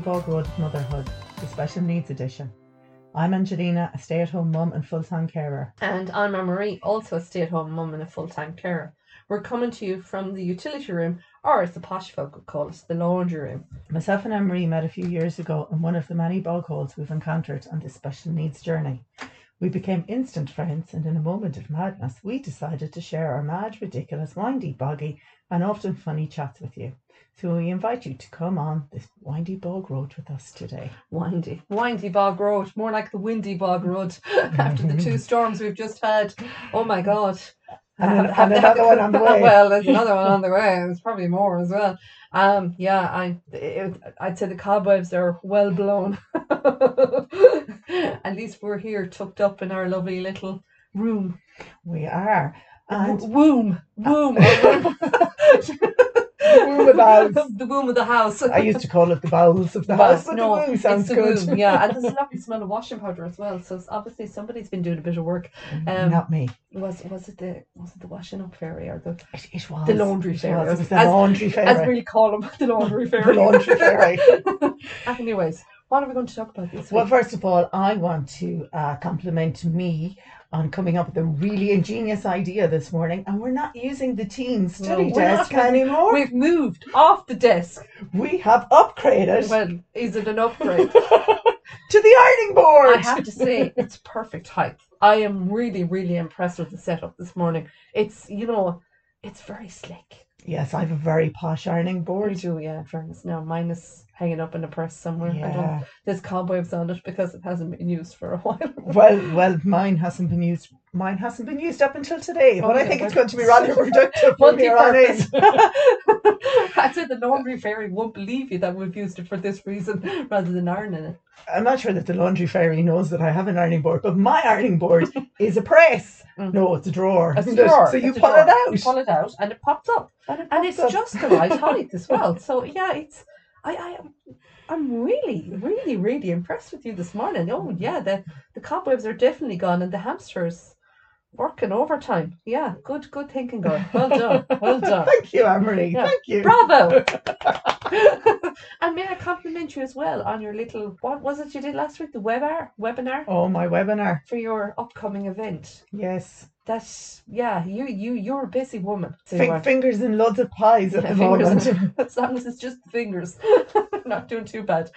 Bog Road Motherhood, the Special Needs Edition. I'm Angelina, a stay at home mum and full time carer. And I'm Anne Marie, also a stay at home mum and a full time carer. We're coming to you from the utility room, or as the posh folk would call it, the laundry room. Myself and Anne Marie met a few years ago in one of the many bog holes we've encountered on this special needs journey. We became instant friends, and in a moment of madness, we decided to share our mad, ridiculous, windy, boggy, and often funny chats with you. So we invite you to come on this windy bog road with us today. Windy, windy bog road, more like the windy bog road after the two storms we've just had. Oh my god. And, and another one on the way. well, there's another one on the way. There's probably more as well. Um, yeah, I, it, I'd say the cobwebs are well blown. At least we're here, tucked up in our lovely little room. we are. And womb, womb, Of the house. the of the house. I used to call it the bowels of the But house, no, the sounds good. yeah, and there's a lovely smell of washing powder as well. So obviously somebody's been doing a bit of work. Um, Not me. Was was it the was it the washing up fairy or the It, it was the laundry it fairy? Was, it was the As- laundry as we call them, the laundry fairy. The fairy. laundry fairy. Anyways, what are we going to talk about this Well, first of all, I want to uh, compliment me on coming up with a really ingenious idea this morning, and we're not using the teen study desk anymore. We've moved off the desk. We have upgraded Well, is it an upgrade? to the ironing board. I have to say, it's perfect height. I am really, really impressed with the setup this morning. It's, you know, it's very slick. Yes, I have a very posh ironing board. do, yeah, in fairness. Now, mine is hanging up in a press somewhere. I don't, Yeah. there's cobwebs on it because it hasn't been used for a while. Well, well, mine hasn't been used. Mine hasn't been used up until today, but I think it's going to be rather productive from here on in. I said the laundry fairy won't believe you that we've used it for this reason rather than ironing it. I'm not sure that the laundry fairy knows that I have an ironing board, but my ironing board is a press. Mhm. No, it's a drawer. It's a drawer. So you pull drawer. it out. You pull it out and it pops up. and, it And it's up. just the right height as well. So yeah, it's I, I I'm really, really, really impressed with you this morning. Oh yeah, the the cobwebs are definitely gone and the hamsters working overtime. Yeah, good good thinking girl. Well done. Well done. Thank you, Anne-Marie. Yeah. Thank you. Bravo! and may I compliment you as well on your little what was it you did last week? The webinar webinar Oh, my webinar. for your upcoming event. Yes. That's yeah, you you you're a busy woman. So are. fingers and loads of pies at Yeah, the moment. as long as it's just fingers. Not doing too bad.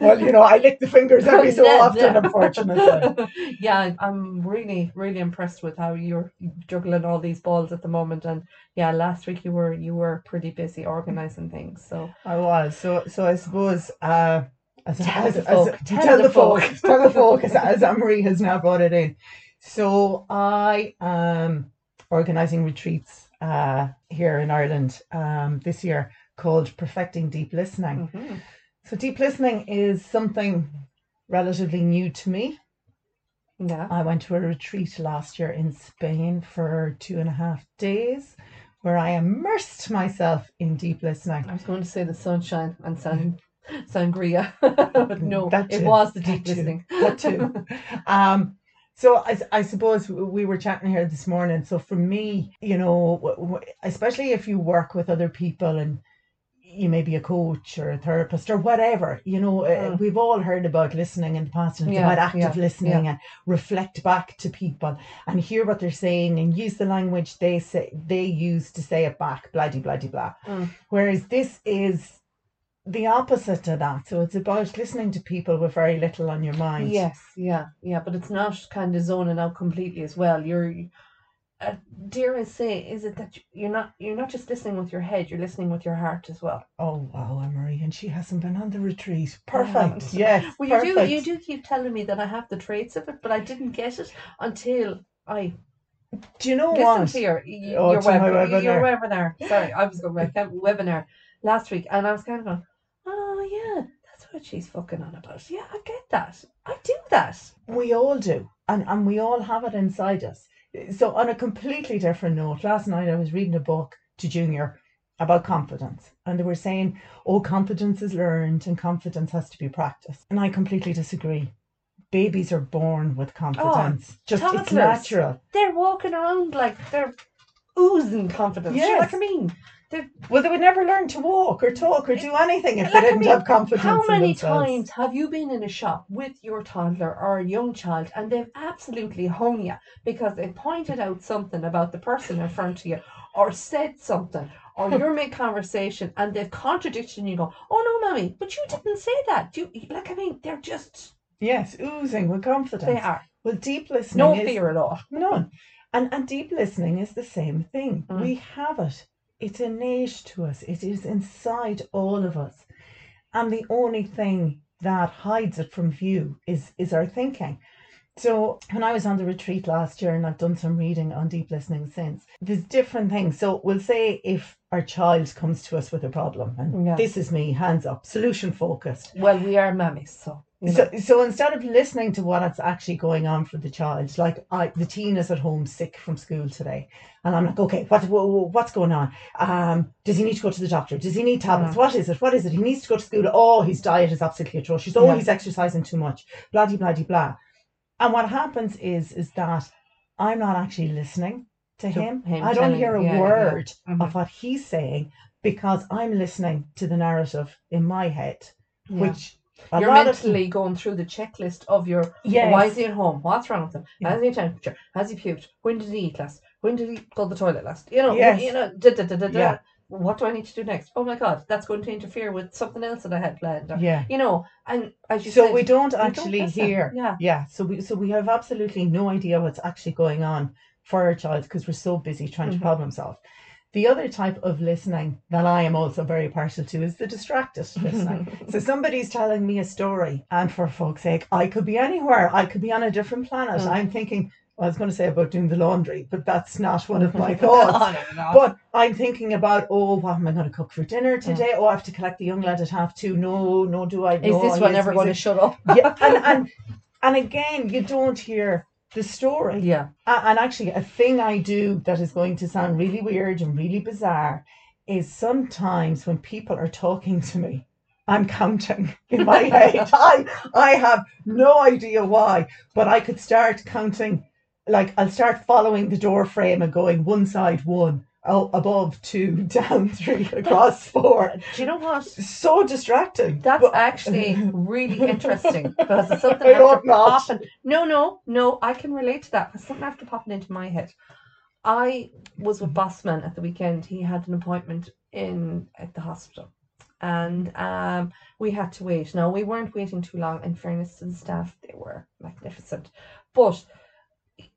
well, you know, I lick the fingers every so Yeah, often, yeah. unfortunately. yeah, I'm really, really impressed with how you're juggling all these balls at the moment. And yeah, last week you were you were pretty busy organizing things. So I was. So so I suppose uh as, Tell as, the as- folk, tell, tell the folk, tell the folk, as, as Anne-Marie has now brought it in. So I am organising retreats uh, here in Ireland um, this year called Perfecting Deep Listening. mhm. So deep listening is something relatively new to me. yeah, I went to a retreat last year in Spain for two and a half days where I immersed myself in deep listening. I was going to say the sunshine and san, sangria, but no, That it too, was the that deep too, listening. that too. Um, so I, I suppose we were chatting here this morning. So for me, you know, especially if you work with other people and you may be a coach or a therapist or whatever, you know, uh, Mm. we've all heard about listening in the past and it's Yeah, about active yeah, listening and reflect back to people and hear what they're saying and use the language they say they use to say it back, blah de blah de blah. Mm. Whereas this is the opposite of that. So it's about listening to people with very little on your mind. Yes, yeah, yeah, but it's not kind of zoning out completely as well. You're, uh, dare I say, is it that you're not you're not just listening with your head, you're listening with your heart as well. Oh wow, Anne-Marie, and she hasn't been on the retreat. Perfect. Yes. Well, you do you do keep telling me that I have the traits of it, but I didn't get it until I Do you know listened what? to your Oh, your, my web, your webinar. webinar. Sorry, I was going back webinar last week, and I was kind of going, oh yeah, that's what she's fucking on about. Yeah, I get that. I do that. We all do, and and we all have it inside us. So on a completely different note, last night I was reading a book to Junior about confidence, and they were saying, "Oh, confidence is learned, and confidence has to be practiced." And I completely disagree. Babies are born with confidence. Oh, Just it's natural. They're walking around like they're oozing confidence. You know what Yes. I mean? Well, they would never learn to walk or talk or do anything if Like, they didn't mean, have confidence How many times have you been in a shop with your toddler or a young child and they've absolutely hung you because they pointed out something about the person in front of you or said something or you're mid conversation and they've contradicted you and you go, Oh no, mommy, but you didn't say that. You like I mean, they're just Yes, oozing with confidence. they are. Well, deep listening No is fear at all. none, and and deep listening is the same thing. Mm. We have it. It's innate to us. It is inside all of us, and the only thing that hides it from view is is our thinking. So when I was on the retreat last year, and I've done some reading on deep listening since, there's different things. So we'll say if our child comes to us with a problem, and Yeah. this is me, hands up, solution focused. Well, we are mummies, so. So, so instead of listening to what's actually going on for the child, like I, the teen is at home sick from school today, and I'm like, okay, what, wha- wha- what's going on? Um, does he need to go to the doctor? Does he need tablets? Mm. What is it? What is it? He needs to go to school. Oh, his diet is absolutely atrocious. Oh, Yeah. he's exercising too much. Blah de blah de blah. And what happens is, is that I'm not actually listening to To him. him I don't hear a yeah, yeah. word Mhm. of what he's saying because I'm listening to the narrative in my head, Yeah. which a you're of mentally going through the checklist of your yes. why is he at home? What's wrong with him? Has he a temperature? Has he puked? When did he eat last? When did he go to the toilet last? You know, Yes. you know, da, da, da, da, da. Yeah. what do I need to do next? Oh my god, that's going to interfere with something else that I had planned. Or, Yeah. You know, and as you So said, we don't don't actually listen. hear. Yeah. Yeah. So we so we have absolutely no idea what's actually going on for our child because we're so busy trying Mhm. to problem solve. The other type of listening that I am also very partial to is the distracted listening. so somebody's telling me a story, and for fuck's sake, I could be anywhere. I could be on a different planet. Mm. I'm thinking. I was going to say about doing the laundry, but that's not one of my thoughts. Oh, no, no. But I'm thinking about, oh, what am I going to cook for dinner Mm. today? Oh, I have to collect the young lad at half two. No, no, do I? is no, this one ever going to shut up? yeah, and, and and again, you don't hear the story. Yeah. And actually, a thing I do that is going to sound really weird and really bizarre is sometimes when people are talking to me, I'm counting in my head. I I have no idea why, but I could start counting. Like I'll start following the door frame and going one side one, oh, above two, down three, across four. Do you know what? So distracting. That's But- actually really interesting because it's something I after popping. No, no, no. I can relate to that. It's something after popping into my head. I was with Bossman at the weekend. He had an appointment in at the hospital, and um, we had to wait. Now we weren't waiting too long. In fairness to the staff, they were magnificent, but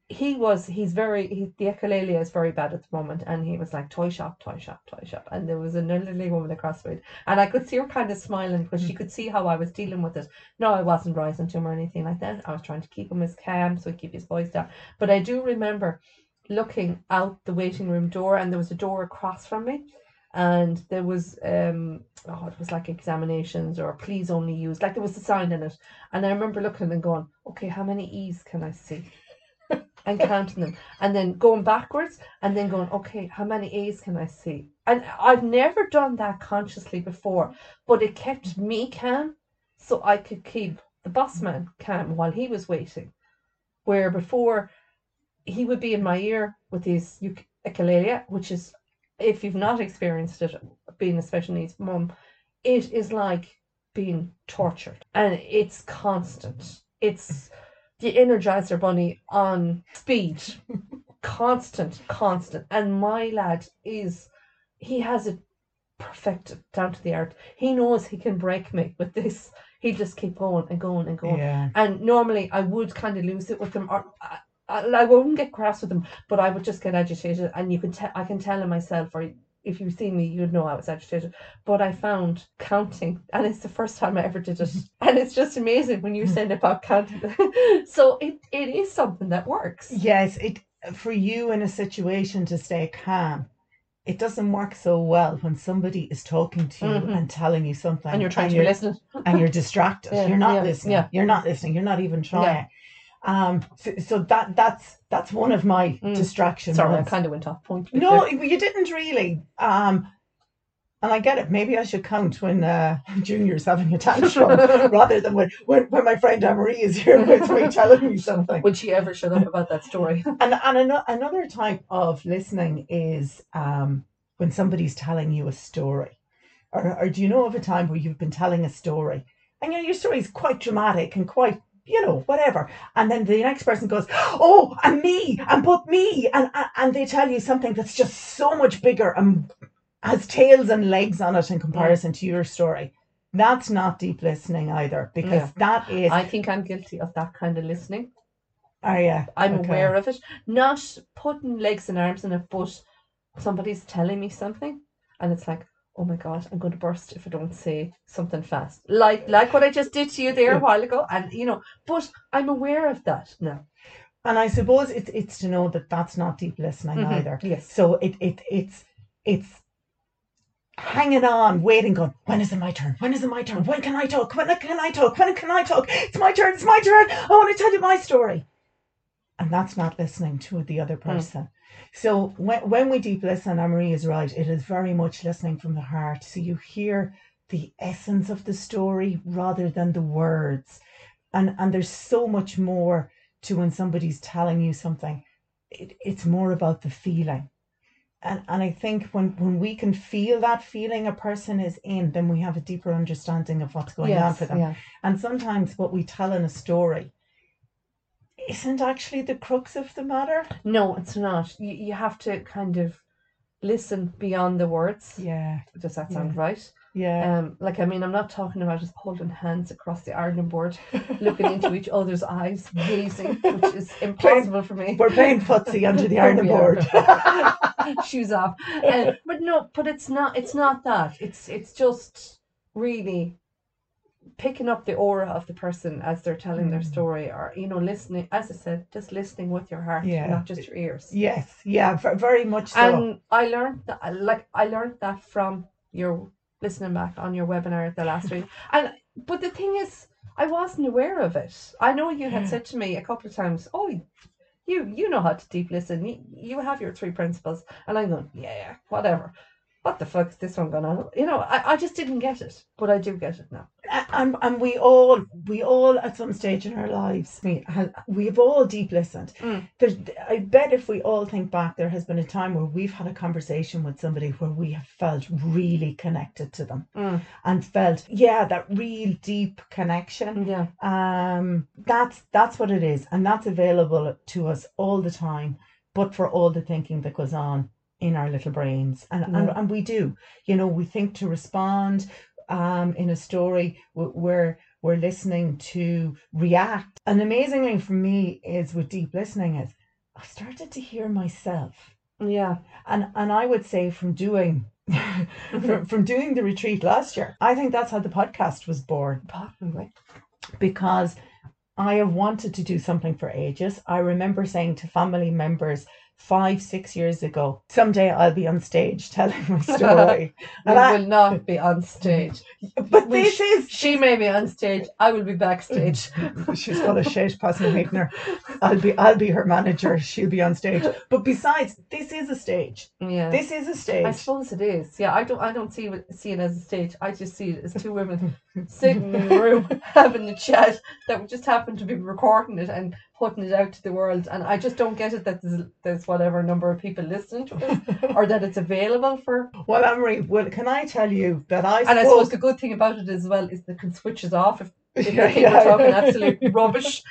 he was he's very he, the echolalia is very bad at the moment and he was like toy shop toy shop toy shop and there was an elderly woman across the way and I could see her kind of smiling because she could see how I was dealing with it. No, I wasn't rising to him or anything like that. I was trying to keep him as calm so he keep his voice down. But I do remember looking out the waiting room door and there was a door across from me and there was um oh it was like examinations or please only use like there was a sign in it and I remember looking and going okay how many E's can I see and counting them and then going backwards and then going okay how many A's can I see? And I've never done that consciously before but it kept me calm so I could keep the boss man calm while he was waiting. Where before he would be in my ear with his uk- echolalia which is if you've not experienced it being a special needs mum it is like being tortured and it's constant. It's the energizer bunny on speed. Constant constant. And my lad is he has it perfected down to the art. He knows he can break me with this. He just keep going and going and going. Yeah. and normally I would kind of lose it with him, or I, I, I wouldn't get cross with him, but I would just get agitated, and you can tell I can tell in myself, or if you see me, you'd know I was agitated. But I found counting, and it's the first time I ever did it, and it's just amazing when you're saying about counting. so it, it is something that works. Yes, it for you in a situation to stay calm. It doesn't work so well when somebody is talking to you Mhm. and telling you something, And you're trying to be listening. and you're distracted. Yeah, you're not yeah, listening. yeah. You're not listening. You're not even trying. Um. So, so that that's that's one of my Mm. distractions. Sorry, I kind of went off point. No, you didn't really. Um, And I get it. Maybe I should count when uh, Junior's having a tantrum rather than when, when, when my friend Anne-Marie is here with me telling me something. Would she ever shut up about that story? And, and ano- another type of listening is um, when somebody's telling you a story. Or, or do you know of a time where you've been telling a story and you know, your story is quite dramatic and quite, you know, whatever. And then the next person goes, oh, and me, and but me. And, and, they tell you something that's just so much bigger and has tails and legs on it in comparison to your story. That's not deep listening either, because Yeah. that is, I think I'm guilty of that kind of listening. are you? I'm Okay. aware of it. Not putting legs and arms in it, but somebody's telling me something, and it's like, oh my god, I'm going to burst if I don't say something fast. Like like what I just did to you there Yeah. a while ago, and you know, but I'm aware of that now. And I suppose it's it's to know that that's not deep listening Mhm. either. Yes. So it it it's it's hanging on, waiting, going, when is it my turn? When is it my turn? When can I talk? When can I talk? When can I talk? It's my turn. It's my turn. I want to tell you my story. And that's not listening to the other hmm. person. So when when we deep listen, Anne Marie is right. It is very much listening from the heart. So you hear the essence of the story rather than the words. And and there's so much more to when somebody's telling you something. It, it's more about the feeling. And and I think when, when we can feel that feeling a person is in, then we have a deeper understanding of what's going on for them. Yeah. And sometimes what we tell in a story isn't actually the crux of the matter. No, it's not. You you have to kind of listen beyond the words. Yeah. Does that sound right? Yeah. Um, like I mean, I'm not talking about just holding hands across the ironing board, looking into each other's eyes, gazing, which is impossible for me. We're playing footsie under the ironing board. Shoes off. Um, but no, but it's not. It's not that. It's it's just really picking up the aura of the person as they're telling their Mm. story, or you know, listening. As I said, just listening with your heart, Yeah. not just your ears. yes. Yeah. Very much so. And I learned that, like I learned that from your listening back on your webinar the last week. And but the thing is, I wasn't aware of it. I know you had Yeah. said to me a couple of times, "Oh, you you know how to deep listen. You, you have your three principles." And I'm going, "Yeah, yeah, whatever." What the fuck is this one going on? You know, I, I just didn't get it, but I do get it now. And and we all we all at some stage in our lives we ha- we've all deep listened Mm. there's i bet if we all think back there has been a time where we've had a conversation with somebody where we have felt really connected to them Mm. and felt yeah that real deep connection Yeah, um that's that's what it is and that's available to us all the time but for all the thinking that goes on in our little brains and and, Yeah. and we do you know we think to respond um in a story we're we're listening to react and amazingly for me is with deep listening is i've started to hear myself yeah, and and i would say from doing from, from doing the retreat last year i think that's how the podcast was born possibly. because I have wanted to do something for ages. I remember saying to family members five, six years ago, someday I'll be on stage telling my story. We And I- will not be on stage. but we this is She may be on stage. I will be backstage. she's full of shit, meeting her. I'll be I'll be her manager. She'll be on stage. But besides, this is a stage. Yeah. This is a stage. I suppose it is. Yeah, I don't. I don't see it, see it as a stage. I just see it as two women sitting in a room having a chat that we just happen to be recording it and putting it out to the world. And I just don't get it that there's, there's whatever number of people listening to it, or that it's available for. Well, Amory, well, can I tell you that I And I suppose the good thing about it as well is they can switch it off if, Yeah, yeah. talking absolute rubbish.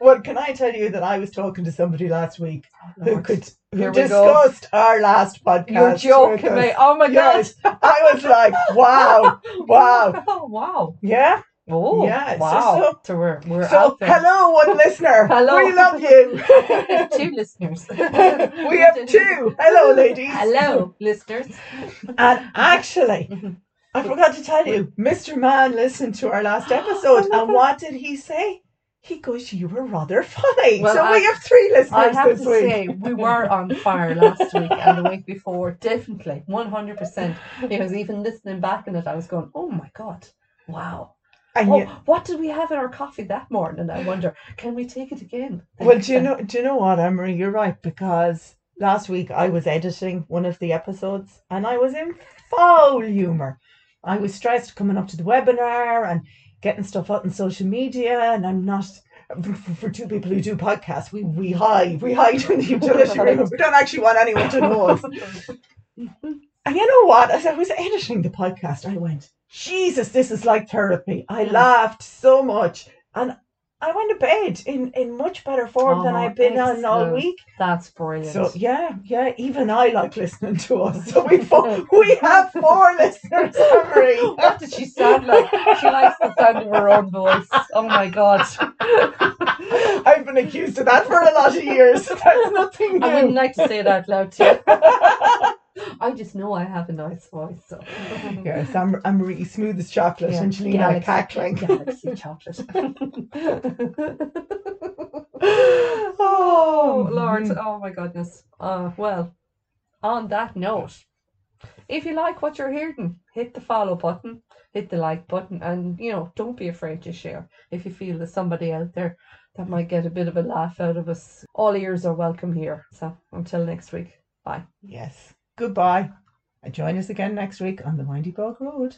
Well, can I tell you that I was talking to somebody last week oh, who could who we go. discussed our last podcast. You're joking me. Oh my Yes. I was like, wow, wow. Oh, wow. yeah. Oh, Yeah, so- wow. So, we're, we're So, out there. hello, one listener. Hello. We love you. two listeners. we have two. Hello, ladies. Hello, listeners. And actually. I forgot to tell you, Mr. Man listened to our last episode, Oh and what did he say? He goes, "You were rather funny." Well, so I- we have three listeners I have to week. say, we were on fire last week and the week before. Definitely, 100%. Because even listening back in it, I was going, oh my God, wow. And Oh, you, what did we have in our coffee that morning? I wonder, can we take it again? well, do you know? Do you know what, Emery? You're right because last week I was editing one of the episodes and I was in foul humour. I was stressed coming up to the webinar and getting stuff out on social media, and I'm not. For two people who do podcasts, we, we hide we hide in the utility room. We don't actually want anyone to know us. And you know what? As I was editing the podcast, I went, Jesus, this is like therapy. I laughed so much. And I went to bed in, in much better form than Oh, I've been on all week. That's brilliant. So yeah, yeah, even I like listening to us. So we we have four listeners, Emery. what did she sound like? She likes the sound of her own voice. Oh my god. I've been accused of that for a lot of years. That's nothing I wouldn't like to say that loud to you. I just know I have a nice voice. So. Yes, I'm I'm really smooth as chocolate, Yeah, and Shalina Galaxy- cackling. Galaxy chocolate. oh Oh Lord, mhm. oh my goodness. Uh, well, on that note, if you like what you're hearing, hit the follow button, hit the like button, and you know, don't be afraid to share. If you feel there's somebody out there that might get a bit of a laugh out of us, all ears are welcome here. So until next week, bye. Yes. Goodbye. And join us again next week on the Windy Bog Road.